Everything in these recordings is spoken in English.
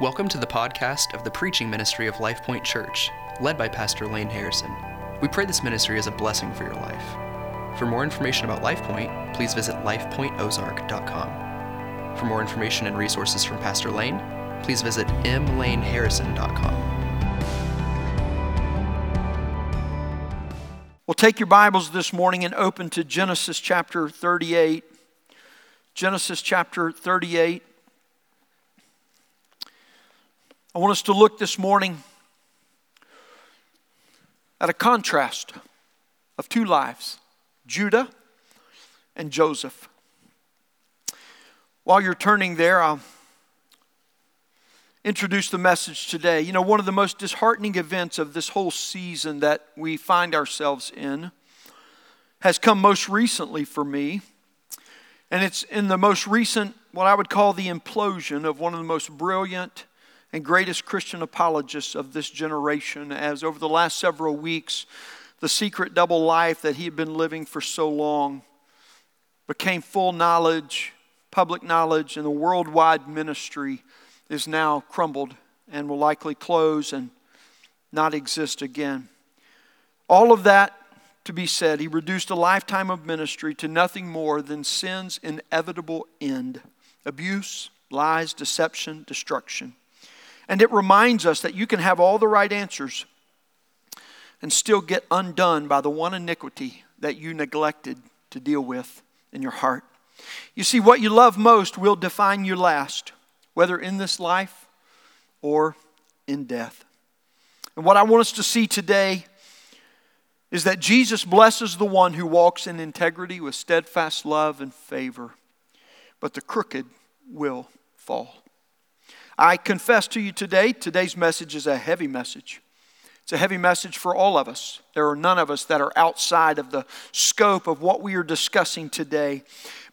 Welcome to the podcast of the preaching ministry of Life Point Church, led by Pastor Lane Harrison. We pray this ministry is a blessing for your life. For more information about Life Point, please visit lifepointozark.com. For more information and resources from Pastor Lane, please visit mlaneharrison.com. Well, take your Bibles this morning and open to Genesis chapter 38. Genesis chapter 38. I want us to look this morning at a contrast of two lives Judah and Joseph. While you're turning there, I'll introduce the message today. You know, one of the most disheartening events of this whole season that we find ourselves in has come most recently for me. And it's in the most recent, what I would call the implosion of one of the most brilliant and greatest Christian apologists of this generation, as over the last several weeks, the secret double life that he had been living for so long became full knowledge, public knowledge, and the worldwide ministry is now crumbled and will likely close and not exist again. All of that to be said, he reduced a lifetime of ministry to nothing more than sin's inevitable end abuse, lies, deception, destruction. And it reminds us that you can have all the right answers and still get undone by the one iniquity that you neglected to deal with in your heart. You see, what you love most will define you last, whether in this life or in death. And what I want us to see today is that Jesus blesses the one who walks in integrity with steadfast love and favor, but the crooked will fall. I confess to you today, today's message is a heavy message. It's a heavy message for all of us. There are none of us that are outside of the scope of what we are discussing today.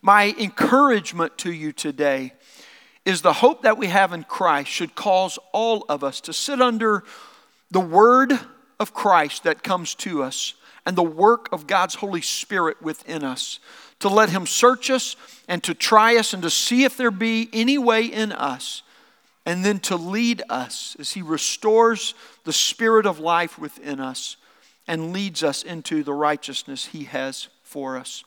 My encouragement to you today is the hope that we have in Christ should cause all of us to sit under the word of Christ that comes to us and the work of God's Holy Spirit within us, to let Him search us and to try us and to see if there be any way in us and then to lead us as He restores the spirit of life within us and leads us into the righteousness He has for us.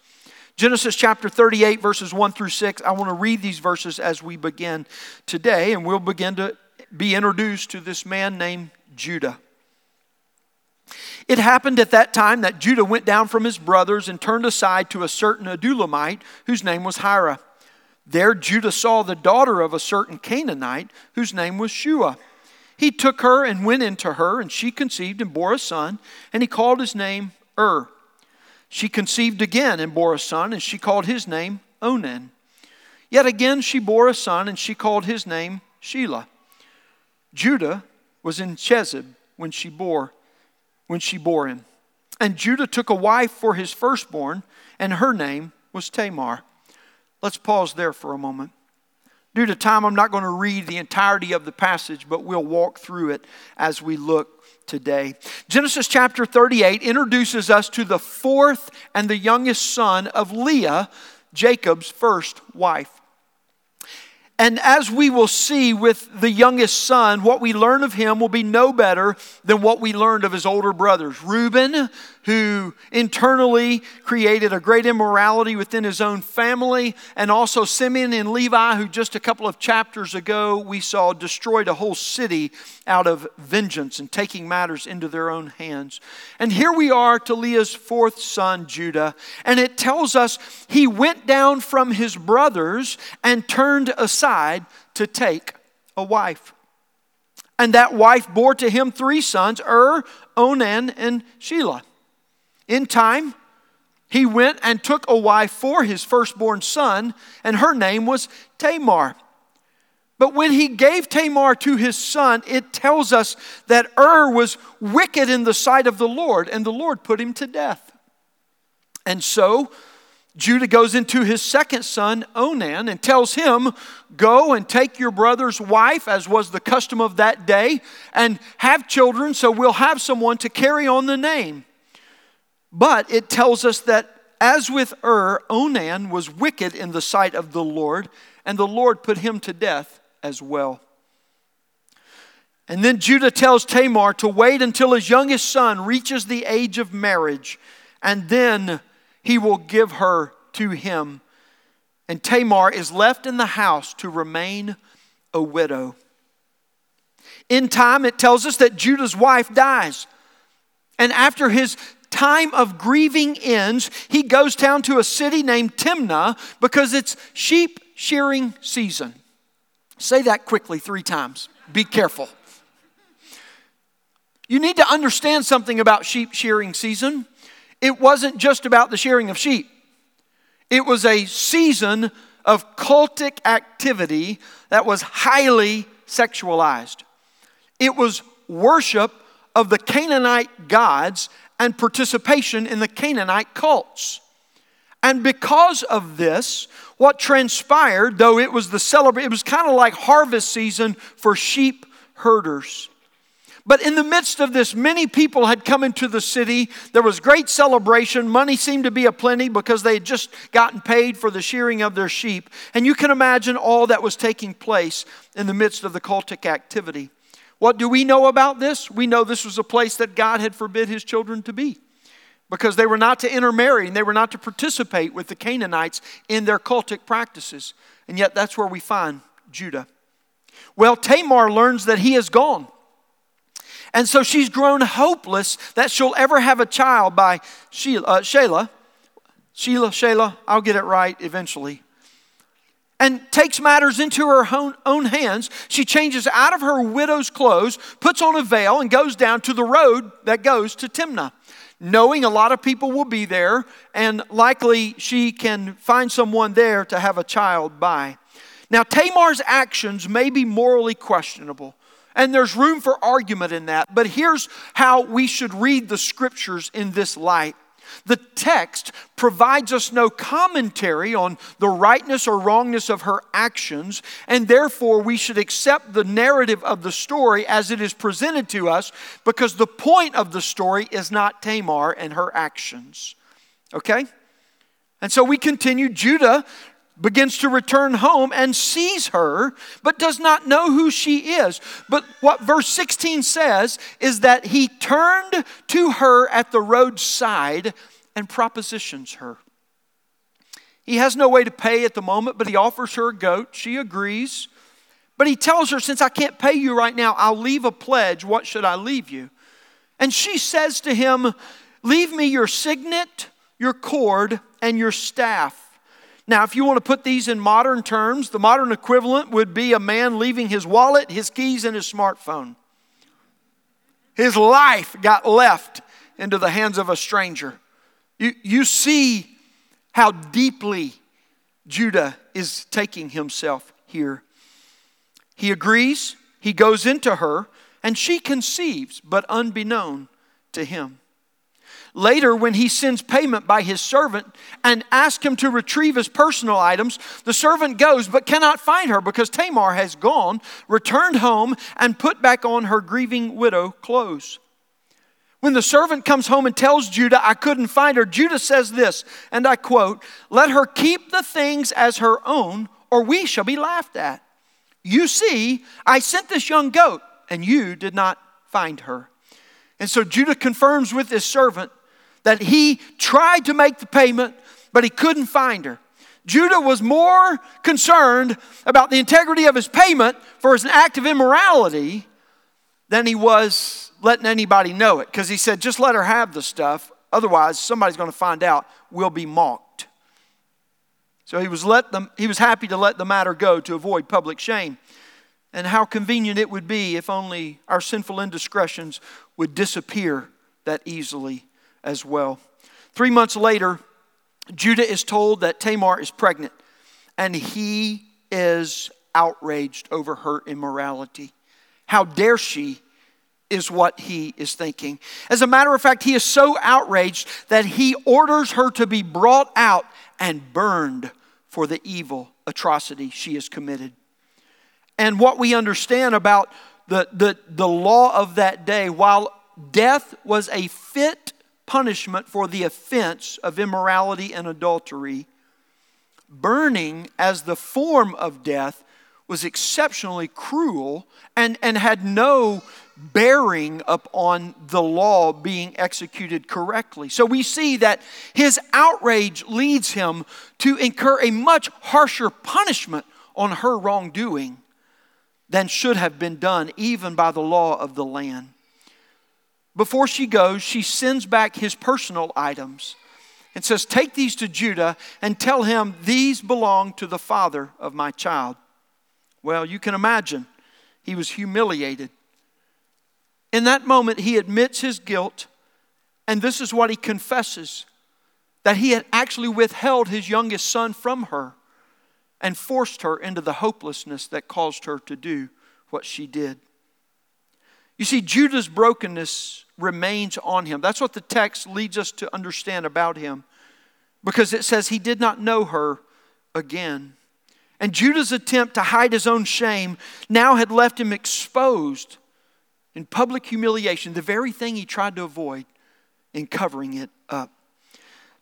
Genesis chapter 38, verses 1 through 6. I want to read these verses as we begin today, and we'll begin to be introduced to this man named Judah. It happened at that time that Judah went down from his brothers and turned aside to a certain Adullamite whose name was Hira. There Judah saw the daughter of a certain Canaanite whose name was Shua. He took her and went into her, and she conceived and bore a son, and he called his name Ur. She conceived again and bore a son, and she called his name Onan. Yet again she bore a son, and she called his name Shelah. Judah was in Chezib when she bore when she bore him. And Judah took a wife for his firstborn, and her name was Tamar. Let's pause there for a moment. Due to time, I'm not going to read the entirety of the passage, but we'll walk through it as we look today. Genesis chapter 38 introduces us to the fourth and the youngest son of Leah, Jacob's first wife. And as we will see with the youngest son, what we learn of him will be no better than what we learned of his older brothers. Reuben, who internally created a great immorality within his own family, and also Simeon and Levi, who just a couple of chapters ago we saw destroyed a whole city out of vengeance and taking matters into their own hands. And here we are to Leah's fourth son, Judah, and it tells us he went down from his brothers and turned aside to take a wife. And that wife bore to him three sons Ur, Onan, and Shelah. In time, he went and took a wife for his firstborn son, and her name was Tamar. But when he gave Tamar to his son, it tells us that Ur was wicked in the sight of the Lord, and the Lord put him to death. And so Judah goes into his second son, Onan, and tells him, Go and take your brother's wife, as was the custom of that day, and have children, so we'll have someone to carry on the name. But it tells us that as with Ur, Onan was wicked in the sight of the Lord, and the Lord put him to death as well. And then Judah tells Tamar to wait until his youngest son reaches the age of marriage, and then he will give her to him. And Tamar is left in the house to remain a widow. In time, it tells us that Judah's wife dies. And after his time of grieving ends, he goes down to a city named Timnah because it's sheep shearing season. Say that quickly three times. Be careful. You need to understand something about sheep shearing season. It wasn't just about the shearing of sheep, it was a season of cultic activity that was highly sexualized. It was worship of the Canaanite gods and participation in the Canaanite cults. And because of this, what transpired, though it was the celebration, it was kind of like harvest season for sheep herders. But in the midst of this, many people had come into the city. There was great celebration. Money seemed to be aplenty because they had just gotten paid for the shearing of their sheep. And you can imagine all that was taking place in the midst of the cultic activity. What do we know about this? We know this was a place that God had forbid his children to be because they were not to intermarry and they were not to participate with the Canaanites in their cultic practices. And yet that's where we find Judah. Well, Tamar learns that he is gone. And so she's grown hopeless that she'll ever have a child by Sheila, uh, Sheila, Sheila, I'll get it right eventually. And takes matters into her own, own hands. She changes out of her widow's clothes, puts on a veil, and goes down to the road that goes to Timnah knowing a lot of people will be there, and likely she can find someone there to have a child by. Now, Tamar's actions may be morally questionable. And there's room for argument in that. But here's how we should read the scriptures in this light. The text provides us no commentary on the rightness or wrongness of her actions, and therefore we should accept the narrative of the story as it is presented to us because the point of the story is not Tamar and her actions. Okay? And so we continue. Judah begins to return home and sees her, but does not know who she is. But what verse 16 says is that he turned to her at the roadside and propositions her. He has no way to pay at the moment, but he offers her a goat. She agrees. But he tells her, Since I can't pay you right now, I'll leave a pledge. What should I leave you? And she says to him, Leave me your signet, your cord, and your staff. Now, if you want to put these in modern terms, the modern equivalent would be a man leaving his wallet, his keys, and his smartphone. His life got left into the hands of a stranger. You, you see how deeply Judah is taking himself here. He agrees, he goes into her, and she conceives, but unbeknown to him. Later, when he sends payment by his servant and asks him to retrieve his personal items, the servant goes but cannot find her because Tamar has gone, returned home, and put back on her grieving widow clothes. When the servant comes home and tells Judah, I couldn't find her, Judah says this, and I quote, Let her keep the things as her own, or we shall be laughed at. You see, I sent this young goat, and you did not find her. And so Judah confirms with his servant that he tried to make the payment, but he couldn't find her. Judah was more concerned about the integrity of his payment for his act of immorality than he was letting anybody know it. Because he said, just let her have the stuff. Otherwise, somebody's going to find out. We'll be mocked. So he was, let them, he was happy to let the matter go to avoid public shame. And how convenient it would be if only our sinful indiscretions would disappear that easily as well. Three months later, Judah is told that Tamar is pregnant, and he is outraged over her immorality. How dare she? Is what he is thinking. As a matter of fact, he is so outraged that he orders her to be brought out and burned for the evil atrocity she has committed. And what we understand about the, the, the law of that day, while death was a fit punishment for the offense of immorality and adultery, burning as the form of death was exceptionally cruel and, and had no bearing upon the law being executed correctly. So we see that his outrage leads him to incur a much harsher punishment on her wrongdoing than should have been done, even by the law of the land. Before she goes, she sends back his personal items and says, Take these to Judah and tell him these belong to the father of my child. Well, you can imagine he was humiliated. In that moment, he admits his guilt, and this is what he confesses that he had actually withheld his youngest son from her and forced her into the hopelessness that caused her to do what she did. You see, Judah's brokenness remains on him. That's what the text leads us to understand about him because it says he did not know her again. And Judah's attempt to hide his own shame now had left him exposed in public humiliation, the very thing he tried to avoid in covering it up.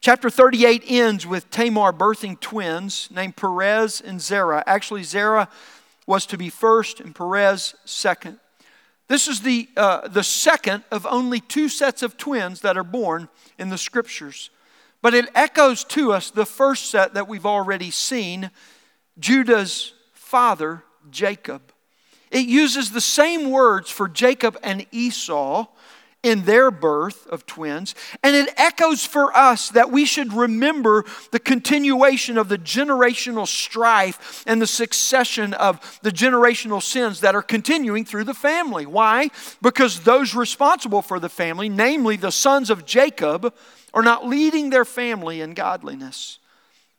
Chapter 38 ends with Tamar birthing twins named Perez and Zerah. Actually, Zerah was to be first and Perez second. This is the, uh, the second of only two sets of twins that are born in the scriptures. But it echoes to us the first set that we've already seen Judah's father, Jacob. It uses the same words for Jacob and Esau in their birth of twins. And it echoes for us that we should remember the continuation of the generational strife and the succession of the generational sins that are continuing through the family. Why? Because those responsible for the family, namely the sons of Jacob, are not leading their family in godliness.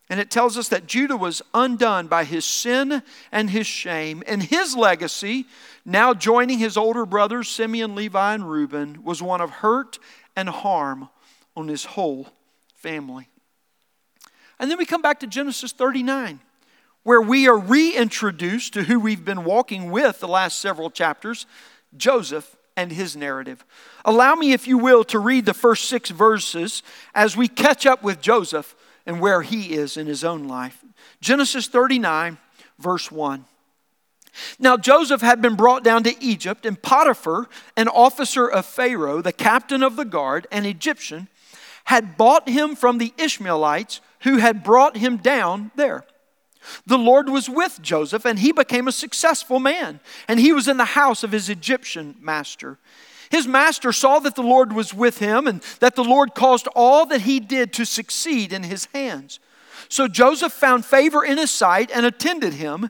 And it tells us that Judah was undone by his sin and his shame, and his legacy now joining his older brothers, Simeon, Levi, and Reuben, was one of hurt and harm on his whole family. And then we come back to Genesis 39, where we are reintroduced to who we've been walking with the last several chapters Joseph and his narrative. Allow me, if you will, to read the first six verses as we catch up with Joseph and where he is in his own life. Genesis 39, verse 1. Now Joseph had been brought down to Egypt, and Potiphar, an officer of Pharaoh, the captain of the guard, an Egyptian, had bought him from the Ishmaelites who had brought him down there. The Lord was with Joseph, and he became a successful man, and he was in the house of his Egyptian master. His master saw that the Lord was with him, and that the Lord caused all that he did to succeed in his hands. So Joseph found favor in his sight and attended him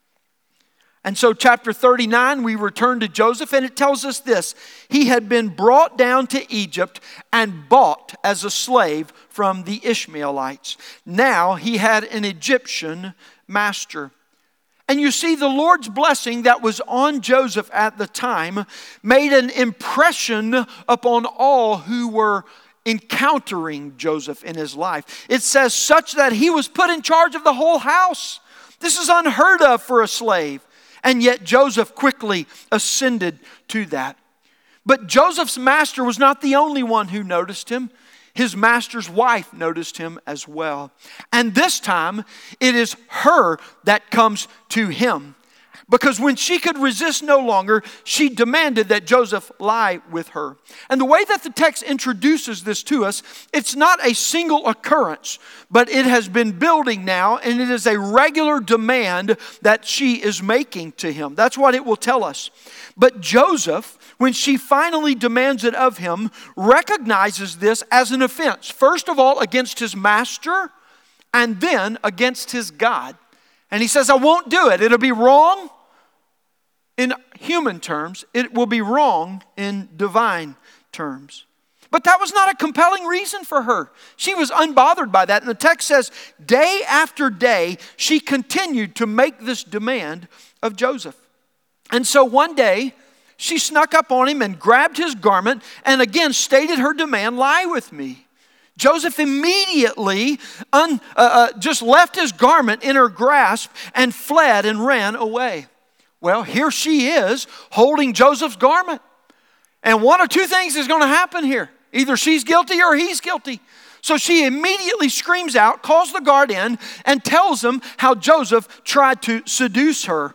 And so, chapter 39, we return to Joseph, and it tells us this He had been brought down to Egypt and bought as a slave from the Ishmaelites. Now he had an Egyptian master. And you see, the Lord's blessing that was on Joseph at the time made an impression upon all who were encountering Joseph in his life. It says, such that he was put in charge of the whole house. This is unheard of for a slave. And yet Joseph quickly ascended to that. But Joseph's master was not the only one who noticed him. His master's wife noticed him as well. And this time, it is her that comes to him because when she could resist no longer, she demanded that Joseph lie with her. And the way that the text introduces this to us, it's not a single occurrence, but it has been building now, and it is a regular demand that she is making to him. That's what it will tell us. But Joseph, when she finally demands it of him, recognizes this as an offense, first of all, against his master, and then against his God. And he says, I won't do it. It'll be wrong in human terms, it will be wrong in divine terms. But that was not a compelling reason for her. She was unbothered by that. And the text says, day after day, she continued to make this demand of Joseph. And so one day, she snuck up on him and grabbed his garment and again stated her demand lie with me. Joseph immediately un, uh, uh, just left his garment in her grasp and fled and ran away. Well, here she is holding Joseph's garment. And one or two things is going to happen here either she's guilty or he's guilty. So she immediately screams out, calls the guard in, and tells them how Joseph tried to seduce her.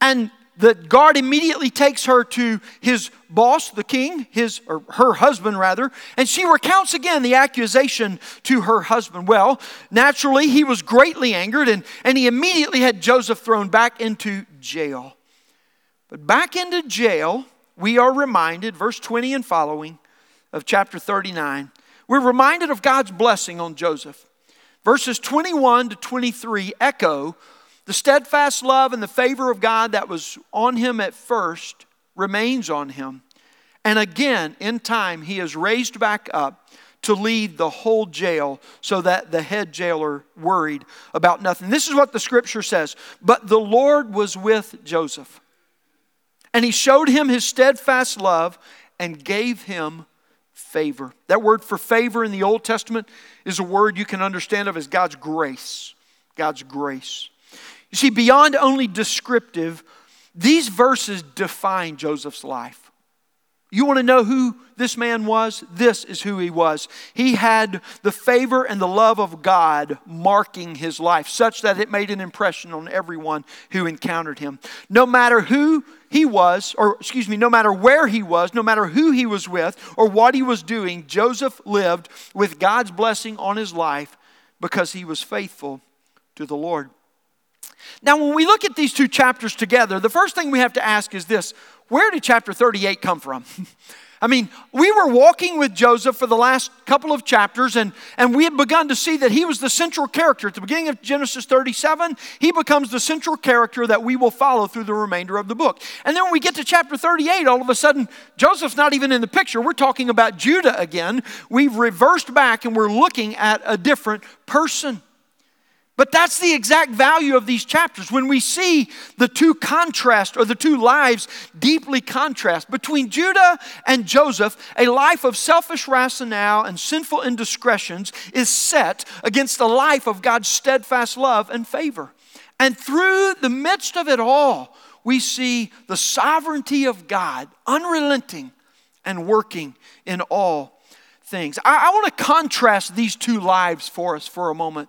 And the guard immediately takes her to his boss, the king, his or her husband rather, and she recounts again the accusation to her husband. Well, naturally, he was greatly angered and, and he immediately had Joseph thrown back into jail. But back into jail, we are reminded, verse 20 and following of chapter 39, we're reminded of God's blessing on Joseph. Verses 21 to 23 echo the steadfast love and the favor of God that was on him at first remains on him. And again, in time, he is raised back up to lead the whole jail so that the head jailer worried about nothing. This is what the scripture says. But the Lord was with Joseph, and he showed him his steadfast love and gave him favor. That word for favor in the Old Testament is a word you can understand of as God's grace. God's grace. You see, beyond only descriptive, these verses define Joseph's life. You want to know who this man was? This is who he was. He had the favor and the love of God marking his life, such that it made an impression on everyone who encountered him. No matter who he was, or excuse me, no matter where he was, no matter who he was with, or what he was doing, Joseph lived with God's blessing on his life because he was faithful to the Lord. Now, when we look at these two chapters together, the first thing we have to ask is this where did chapter 38 come from? I mean, we were walking with Joseph for the last couple of chapters, and, and we had begun to see that he was the central character. At the beginning of Genesis 37, he becomes the central character that we will follow through the remainder of the book. And then when we get to chapter 38, all of a sudden, Joseph's not even in the picture. We're talking about Judah again. We've reversed back and we're looking at a different person. But that's the exact value of these chapters. When we see the two contrast or the two lives deeply contrast between Judah and Joseph, a life of selfish rationale and sinful indiscretions is set against a life of God's steadfast love and favor. And through the midst of it all, we see the sovereignty of God unrelenting and working in all things. I, I want to contrast these two lives for us for a moment.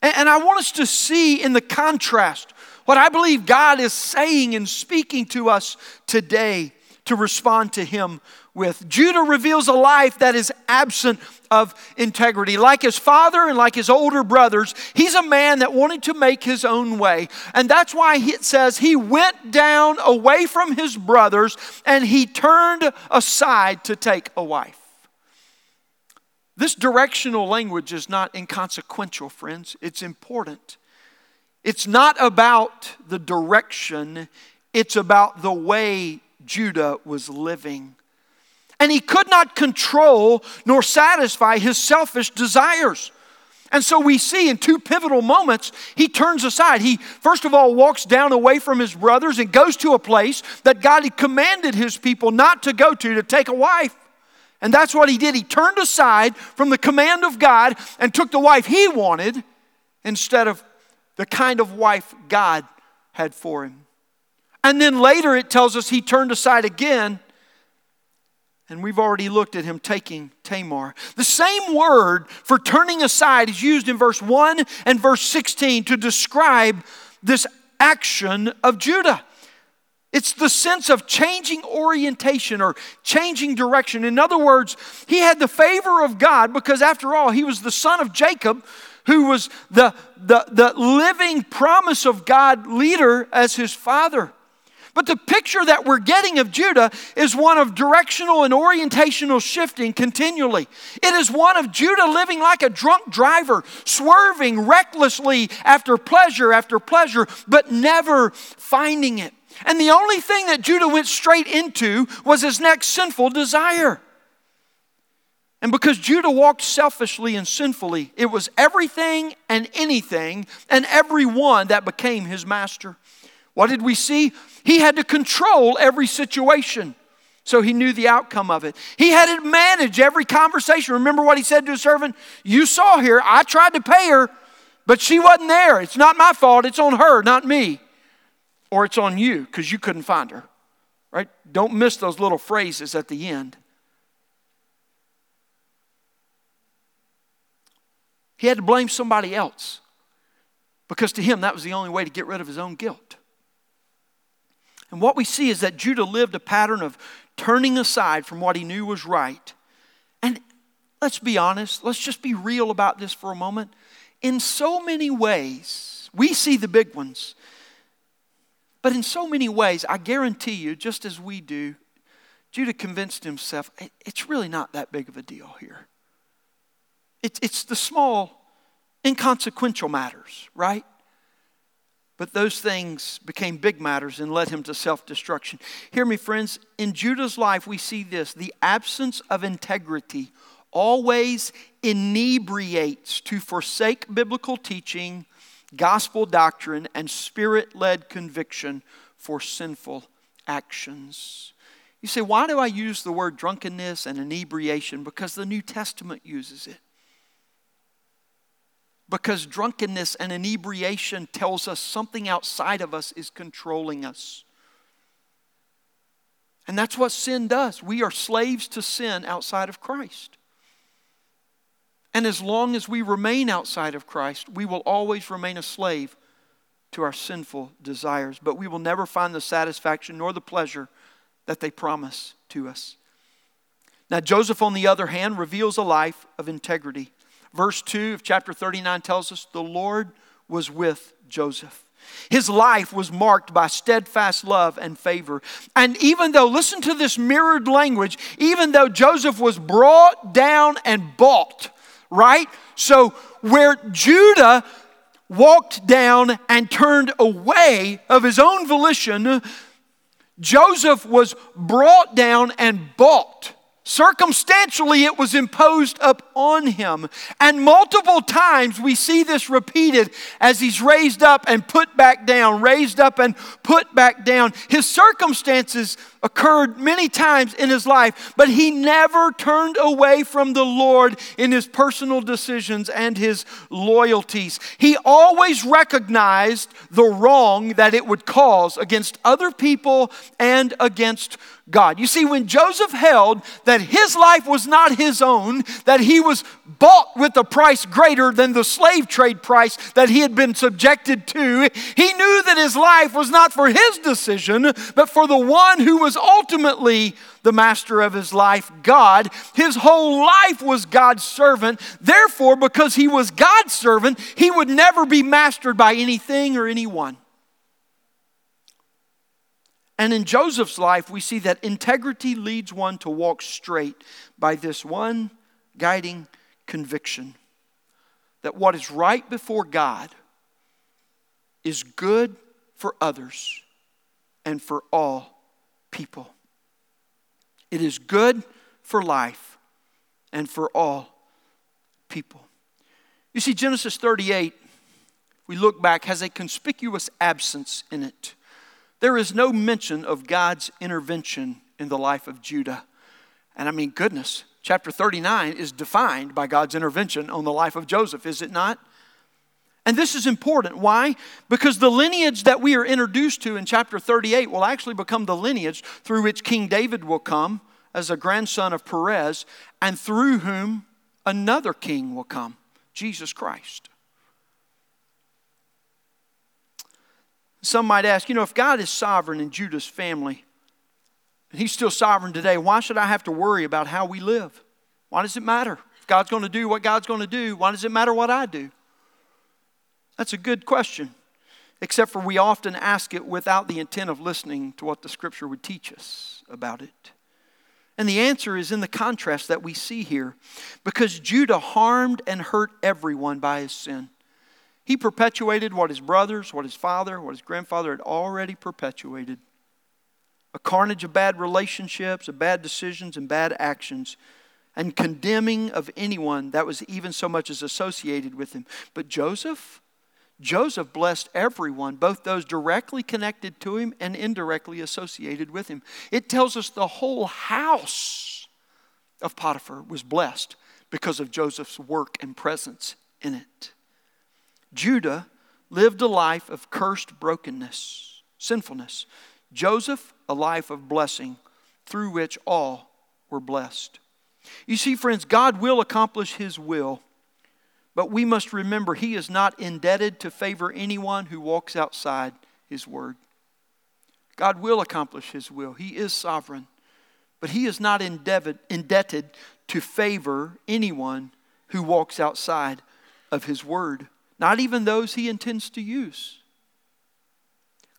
And I want us to see in the contrast what I believe God is saying and speaking to us today to respond to Him with. Judah reveals a life that is absent of integrity. Like his father and like his older brothers, he's a man that wanted to make his own way. And that's why it says he went down away from his brothers and he turned aside to take a wife. This directional language is not inconsequential, friends. It's important. It's not about the direction, it's about the way Judah was living. And he could not control nor satisfy his selfish desires. And so we see in two pivotal moments, he turns aside. He, first of all, walks down away from his brothers and goes to a place that God had commanded his people not to go to to take a wife. And that's what he did. He turned aside from the command of God and took the wife he wanted instead of the kind of wife God had for him. And then later it tells us he turned aside again. And we've already looked at him taking Tamar. The same word for turning aside is used in verse 1 and verse 16 to describe this action of Judah. It's the sense of changing orientation or changing direction. In other words, he had the favor of God because, after all, he was the son of Jacob, who was the, the, the living promise of God leader as his father. But the picture that we're getting of Judah is one of directional and orientational shifting continually. It is one of Judah living like a drunk driver, swerving recklessly after pleasure after pleasure, but never finding it. And the only thing that Judah went straight into was his next sinful desire. And because Judah walked selfishly and sinfully, it was everything and anything and everyone that became his master. What did we see? He had to control every situation. So he knew the outcome of it. He had to manage every conversation. Remember what he said to his servant? You saw here, I tried to pay her, but she wasn't there. It's not my fault, it's on her, not me. Or it's on you because you couldn't find her. Right? Don't miss those little phrases at the end. He had to blame somebody else because to him that was the only way to get rid of his own guilt. And what we see is that Judah lived a pattern of turning aside from what he knew was right. And let's be honest, let's just be real about this for a moment. In so many ways, we see the big ones, but in so many ways, I guarantee you, just as we do, Judah convinced himself it's really not that big of a deal here. It's, the small, inconsequential matters, right? But those things became big matters and led him to self destruction. Hear me, friends. In Judah's life, we see this the absence of integrity always inebriates to forsake biblical teaching, gospel doctrine, and spirit led conviction for sinful actions. You say, why do I use the word drunkenness and inebriation? Because the New Testament uses it because drunkenness and inebriation tells us something outside of us is controlling us. And that's what sin does. We are slaves to sin outside of Christ. And as long as we remain outside of Christ, we will always remain a slave to our sinful desires. But we will never find the satisfaction nor the pleasure that they promise to us. Now, Joseph, on the other hand, reveals a life of integrity. Verse 2 of chapter 39 tells us the Lord was with Joseph. His life was marked by steadfast love and favor. And even though, listen to this mirrored language, even though Joseph was brought down and bought, right? So, where Judah walked down and turned away of his own volition, Joseph was brought down and bought. Circumstantially, it was imposed upon him. And multiple times we see this repeated as he's raised up and put back down, raised up and put back down. His circumstances occurred many times in his life, but he never turned away from the Lord in his personal decisions and his loyalties. He always recognized the wrong that it would cause against other people and against God. You see, when Joseph held that his life was not his own, that he was bought with a price greater than the slave trade price that he had been subjected to, he knew that his life was not for his decision, but for the one who was ultimately the master of his life, God. His whole life was God's servant. Therefore, because he was God's servant, he would never be mastered by anything or anyone. And in Joseph's life, we see that integrity leads one to walk straight by this one guiding conviction that what is right before God is good for others and for all people. It is good for life and for all people. You see, Genesis 38, we look back, has a conspicuous absence in it. There is no mention of God's intervention in the life of Judah. And I mean, goodness, chapter 39 is defined by God's intervention on the life of Joseph, is it not? And this is important. Why? Because the lineage that we are introduced to in chapter 38 will actually become the lineage through which King David will come as a grandson of Perez, and through whom another king will come Jesus Christ. Some might ask, you know, if God is sovereign in Judah's family, and he's still sovereign today, why should I have to worry about how we live? Why does it matter? If God's going to do what God's going to do, why does it matter what I do? That's a good question, except for we often ask it without the intent of listening to what the scripture would teach us about it. And the answer is in the contrast that we see here. Because Judah harmed and hurt everyone by his sin. He perpetuated what his brothers, what his father, what his grandfather had already perpetuated a carnage of bad relationships, of bad decisions, and bad actions, and condemning of anyone that was even so much as associated with him. But Joseph, Joseph blessed everyone, both those directly connected to him and indirectly associated with him. It tells us the whole house of Potiphar was blessed because of Joseph's work and presence in it. Judah lived a life of cursed brokenness, sinfulness. Joseph, a life of blessing through which all were blessed. You see, friends, God will accomplish His will, but we must remember He is not indebted to favor anyone who walks outside His word. God will accomplish His will, He is sovereign, but He is not indebted to favor anyone who walks outside of His word, not even those He intends to use.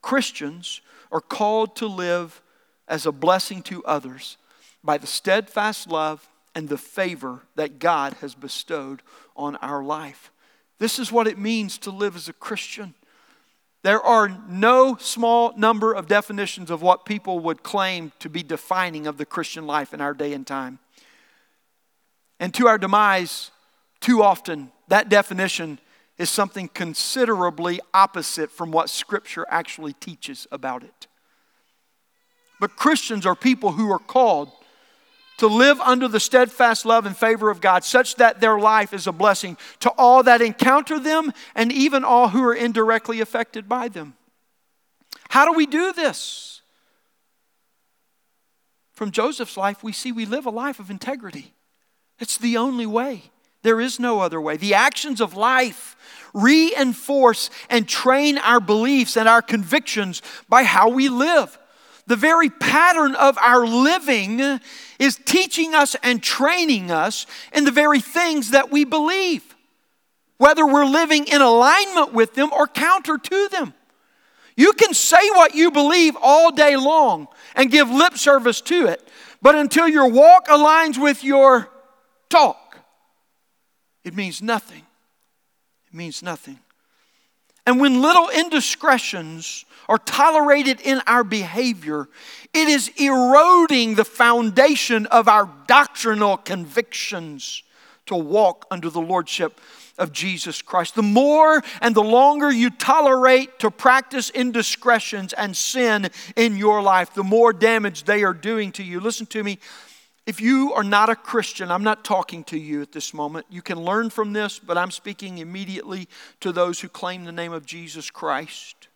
Christians are called to live as a blessing to others by the steadfast love and the favor that God has bestowed on our life. This is what it means to live as a Christian. There are no small number of definitions of what people would claim to be defining of the Christian life in our day and time. And to our demise, too often, that definition is something considerably opposite from what Scripture actually teaches about it. But Christians are people who are called to live under the steadfast love and favor of God, such that their life is a blessing to all that encounter them and even all who are indirectly affected by them. How do we do this? From Joseph's life, we see we live a life of integrity. It's the only way. There is no other way. The actions of life reinforce and train our beliefs and our convictions by how we live. The very pattern of our living is teaching us and training us in the very things that we believe, whether we're living in alignment with them or counter to them. You can say what you believe all day long and give lip service to it, but until your walk aligns with your talk, it means nothing. It means nothing. And when little indiscretions are tolerated in our behavior, it is eroding the foundation of our doctrinal convictions to walk under the lordship of Jesus Christ. The more and the longer you tolerate to practice indiscretions and sin in your life, the more damage they are doing to you. Listen to me. If you are not a Christian, I'm not talking to you at this moment. You can learn from this, but I'm speaking immediately to those who claim the name of Jesus Christ.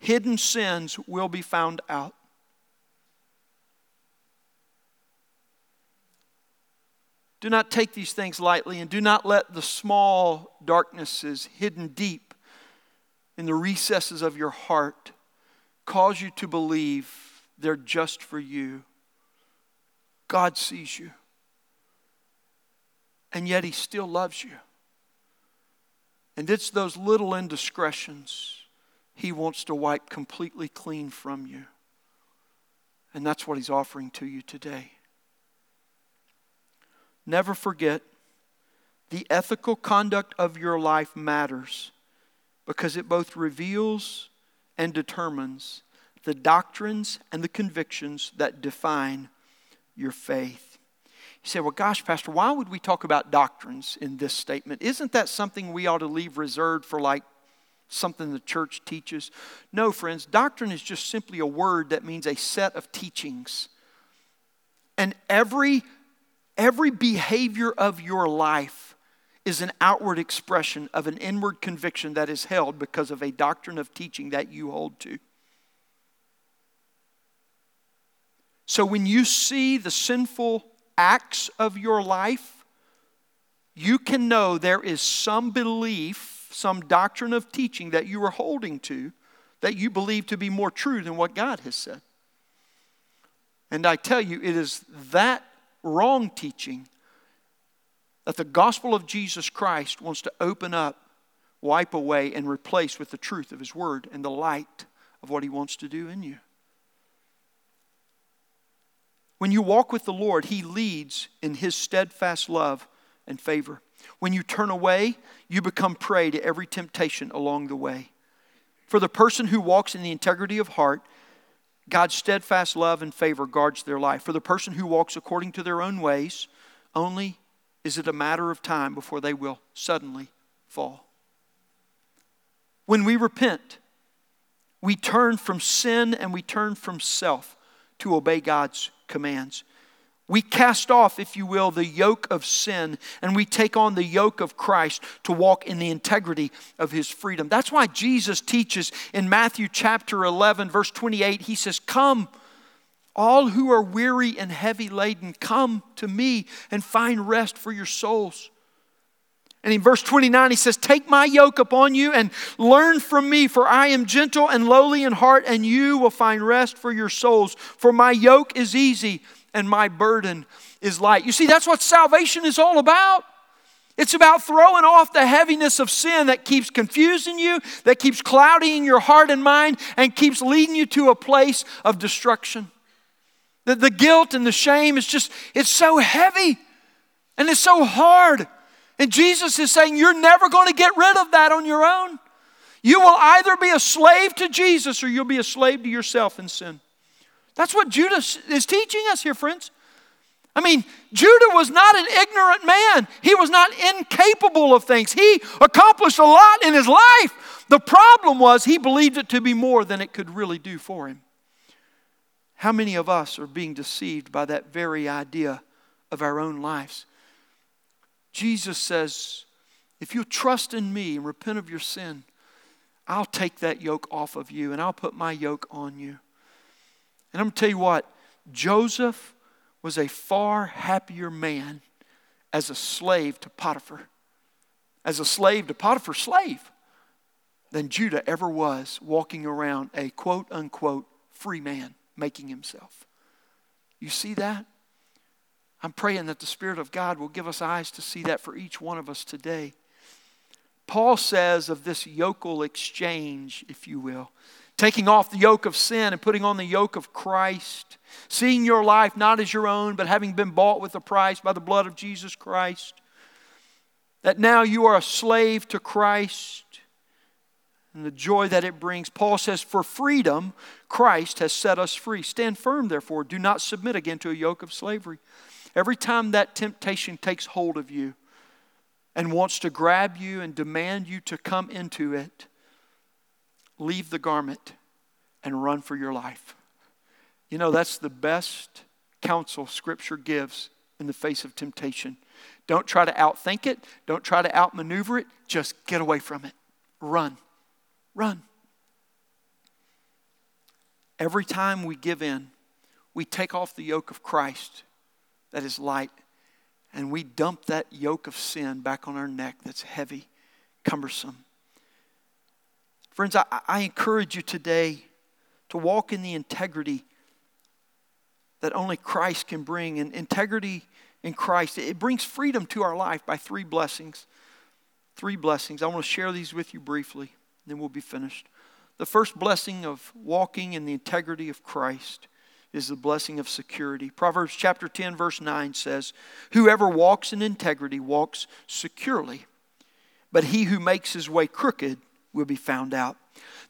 Hidden sins will be found out. Do not take these things lightly and do not let the small darknesses hidden deep in the recesses of your heart cause you to believe they're just for you. God sees you. And yet He still loves you. And it's those little indiscretions He wants to wipe completely clean from you. And that's what He's offering to you today. Never forget the ethical conduct of your life matters because it both reveals and determines the doctrines and the convictions that define your faith. You say, well, gosh, Pastor, why would we talk about doctrines in this statement? Isn't that something we ought to leave reserved for like something the church teaches? No, friends, doctrine is just simply a word that means a set of teachings. And every, every behavior of your life is an outward expression of an inward conviction that is held because of a doctrine of teaching that you hold to. So when you see the sinful acts of your life, you can know there is some belief, some doctrine of teaching that you are holding to that you believe to be more true than what God has said. And I tell you, it is that wrong teaching that the gospel of Jesus Christ wants to open up, wipe away, and replace with the truth of His Word and the light of what He wants to do in you. When you walk with the Lord, He leads in His steadfast love and favor. When you turn away, you become prey to every temptation along the way. For the person who walks in the integrity of heart, God's steadfast love and favor guards their life. For the person who walks according to their own ways, only is it a matter of time before they will suddenly fall. When we repent, we turn from sin and we turn from self to obey God's commands. We cast off, if you will, the yoke of sin and we take on the yoke of Christ to walk in the integrity of his freedom. That's why Jesus teaches in Matthew chapter 11, verse 28, he says, Come, all who are weary and heavy laden, come to me and find rest for your souls. And in verse 29, he says, Take my yoke upon you and learn from me, for I am gentle and lowly in heart, and you will find rest for your souls. For my yoke is easy and my burden is light. You see, that's what salvation is all about. It's about throwing off the heaviness of sin that keeps confusing you, that keeps clouding your heart and mind, and keeps leading you to a place of destruction. The, the guilt and the shame is just, it's so heavy and it's so hard. And Jesus is saying, You're never going to get rid of that on your own. You will either be a slave to Jesus or you'll be a slave to yourself in sin. That's what Judah's is teaching us here, friends. I mean, Judah was not an ignorant man. He was not incapable of things. He accomplished a lot in his life. The problem was he believed it to be more than it could really do for him. How many of us are being deceived by that very idea of our own lives? Jesus says, if you trust in me and repent of your sin, I'll take that yoke off of you and I'll put my yoke on you. And I'm going to tell you what, Joseph was a far happier man as a slave to Potiphar, as a slave to Potiphar's slave, than Judah ever was walking around a quote unquote free man making himself. You see that? I'm praying that the Spirit of God will give us eyes to see that for each one of us today. Paul says of this yokel exchange, if you will, taking off the yoke of sin and putting on the yoke of Christ, seeing your life not as your own, but having been bought with a price by the blood of Jesus Christ. That now you are a slave to Christ and the joy that it brings. Paul says, For freedom, Christ has set us free. Stand firm, therefore. Do not submit again to a yoke of slavery. Every time that temptation takes hold of you and wants to grab you and demand you to come into it, leave the garment and run for your life. You know, that's the best counsel Scripture gives in the face of temptation. Don't try to outthink it, don't try to outmaneuver it, just get away from it. Run. Run. Every time we give in, we take off the yoke of Christ that is light and we dump that yoke of sin back on our neck that's heavy, cumbersome. Friends, I, I encourage you today to walk in the integrity that only Christ can bring. And integrity in Christ, it brings freedom to our life by three blessings. Three blessings. I want to share these with you briefly, then we'll be finished. The first blessing of walking in the integrity of Christ is the blessing of security. Proverbs chapter 10, verse 9 says, Whoever walks in integrity walks securely, but he who makes his way crooked will be found out.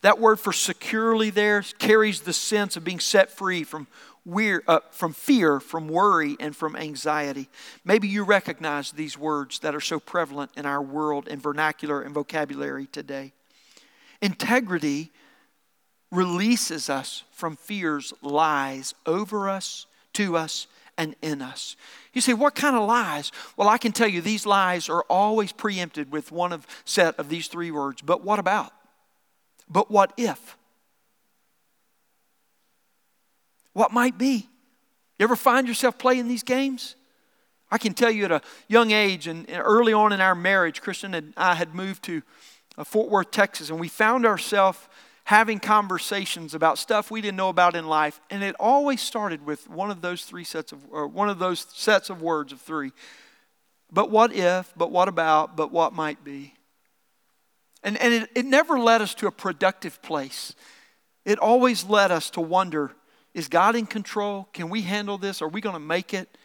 That word for securely there carries the sense of being set free from, weir, uh, from fear, from worry, and from anxiety. Maybe you recognize these words that are so prevalent in our world and vernacular and vocabulary today. Integrity releases us from fear's lies over us, to us, and in us. You say, what kind of lies? Well, I can tell you these lies are always preempted with one of set of these three words. But what about? But what if? What might be? You ever find yourself playing these games? I can tell you at a young age and early on in our marriage, Kristen and I had moved to uh, Fort Worth, Texas, and we found ourselves having conversations about stuff we didn't know about in life, and it always started with one of those three sets of, or one of those sets of words of three. But what if, but what about, but what might be. And, and it, it never led us to a productive place. It always led us to wonder is God in control? Can we handle this? Are we going to make it?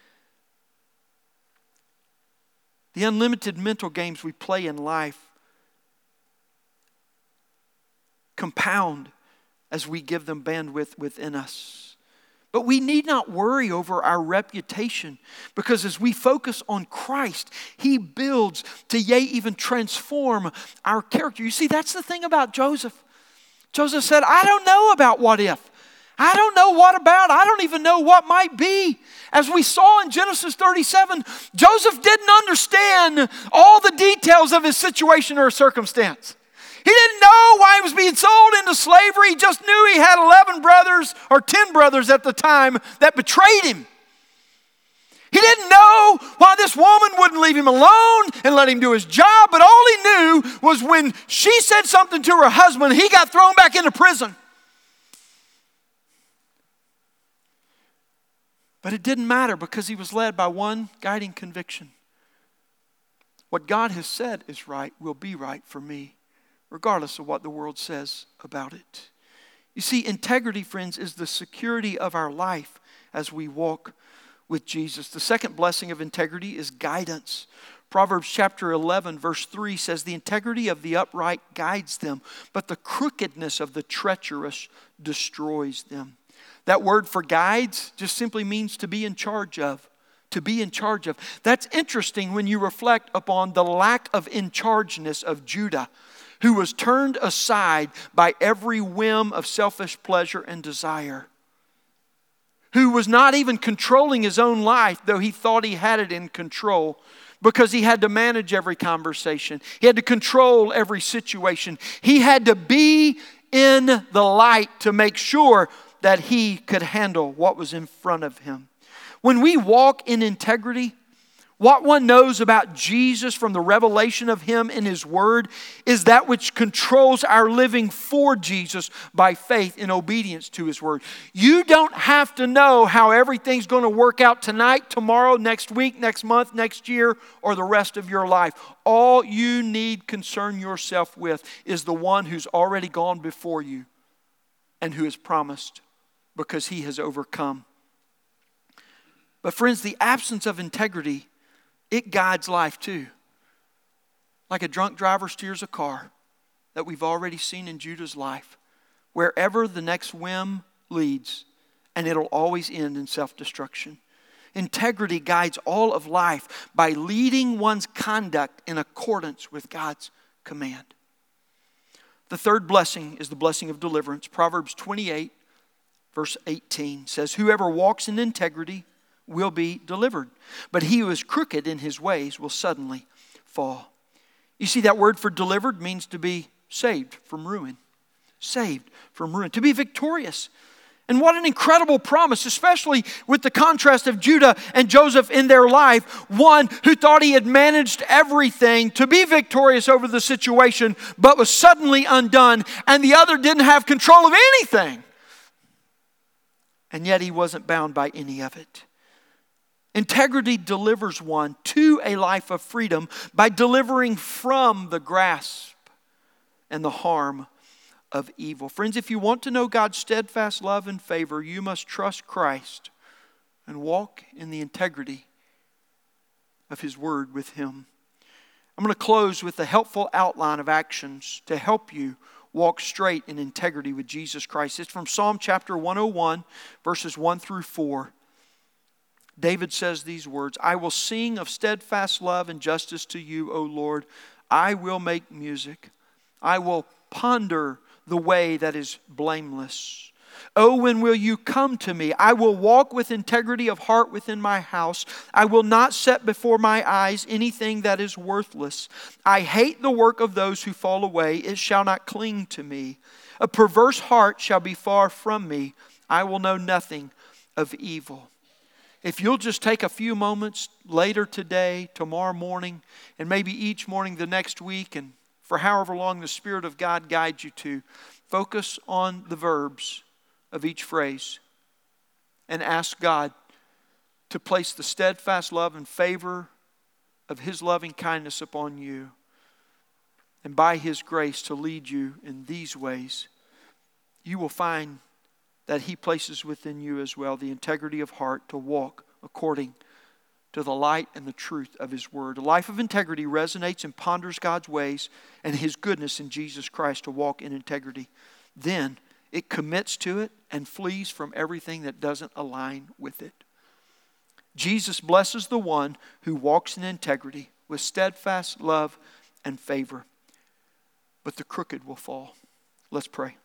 The unlimited mental games we play in life compound as we give them bandwidth within us. But we need not worry over our reputation because as we focus on Christ, He builds to, yea, even transform our character. You see, that's the thing about Joseph. Joseph said, I don't know about what if. I don't know what about. I don't even know what might be. As we saw in Genesis 37, Joseph didn't understand all the details of his situation or circumstance. He didn't know why he was being sold into slavery. He just knew he had 11 brothers or 10 brothers at the time that betrayed him. He didn't know why this woman wouldn't leave him alone and let him do his job, but all he knew was when she said something to her husband, he got thrown back into prison. But it didn't matter because he was led by one guiding conviction. What God has said is right will be right for me regardless of what the world says about it. You see, integrity, friends, is the security of our life as we walk with Jesus. The second blessing of integrity is guidance. Proverbs chapter 11, verse 3 says, The integrity of the upright guides them, but the crookedness of the treacherous destroys them. That word for guides just simply means to be in charge of. To be in charge of. That's interesting when you reflect upon the lack of in chargeness of Judah who was turned aside by every whim of selfish pleasure and desire, who was not even controlling his own life, though he thought he had it in control. Because he had to manage every conversation. He had to control every situation. He had to be in the light to make sure that he could handle what was in front of him. When we walk in integrity, what one knows about Jesus from the revelation of Him in His Word is that which controls our living for Jesus by faith in obedience to His Word. You don't have to know how everything's going to work out tonight, tomorrow, next week, next month, next year, or the rest of your life. All you need concern yourself with is the one who's already gone before you and who has promised because He has overcome. But, friends, the absence of integrity it guides life too. Like a drunk driver steers a car that we've already seen in Judah's life, wherever the next whim leads, and it'll always end in self destruction. Integrity guides all of life by leading one's conduct in accordance with God's command. The third blessing is the blessing of deliverance. Proverbs 28, verse 18 says, Whoever walks in integrity will be delivered. But he who is crooked in his ways will suddenly fall. You see, that word for delivered means to be saved from ruin. Saved from ruin. To be victorious. And what an incredible promise, especially with the contrast of Judah and Joseph in their life. One who thought he had managed everything to be victorious over the situation, but was suddenly undone, and the other didn't have control of anything. And yet he wasn't bound by any of it. Integrity delivers one to a life of freedom by delivering from the grasp and the harm of evil. Friends, if you want to know God's steadfast love and favor, you must trust Christ and walk in the integrity of His Word with Him. I'm going to close with a helpful outline of actions to help you walk straight in integrity with Jesus Christ. It's from Psalm chapter 101, verses 1 through 4. David says these words I will sing of steadfast love and justice to you, O Lord. I will make music. I will ponder the way that is blameless. Oh, when will you come to me? I will walk with integrity of heart within my house. I will not set before my eyes anything that is worthless. I hate the work of those who fall away. It shall not cling to me. A perverse heart shall be far from me. I will know nothing of evil if you'll just take a few moments later today, tomorrow morning, and maybe each morning the next week, and for however long the Spirit of God guides you to, focus on the verbs of each phrase and ask God to place the steadfast love and favor of His loving kindness upon you, and by His grace to lead you in these ways, you will find that He places within you as well the integrity of heart to walk according to the light and the truth of His Word. A life of integrity resonates and ponders God's ways and His goodness in Jesus Christ to walk in integrity. Then it commits to it and flees from everything that doesn't align with it. Jesus blesses the one who walks in integrity with steadfast love and favor, but the crooked will fall. Let's pray.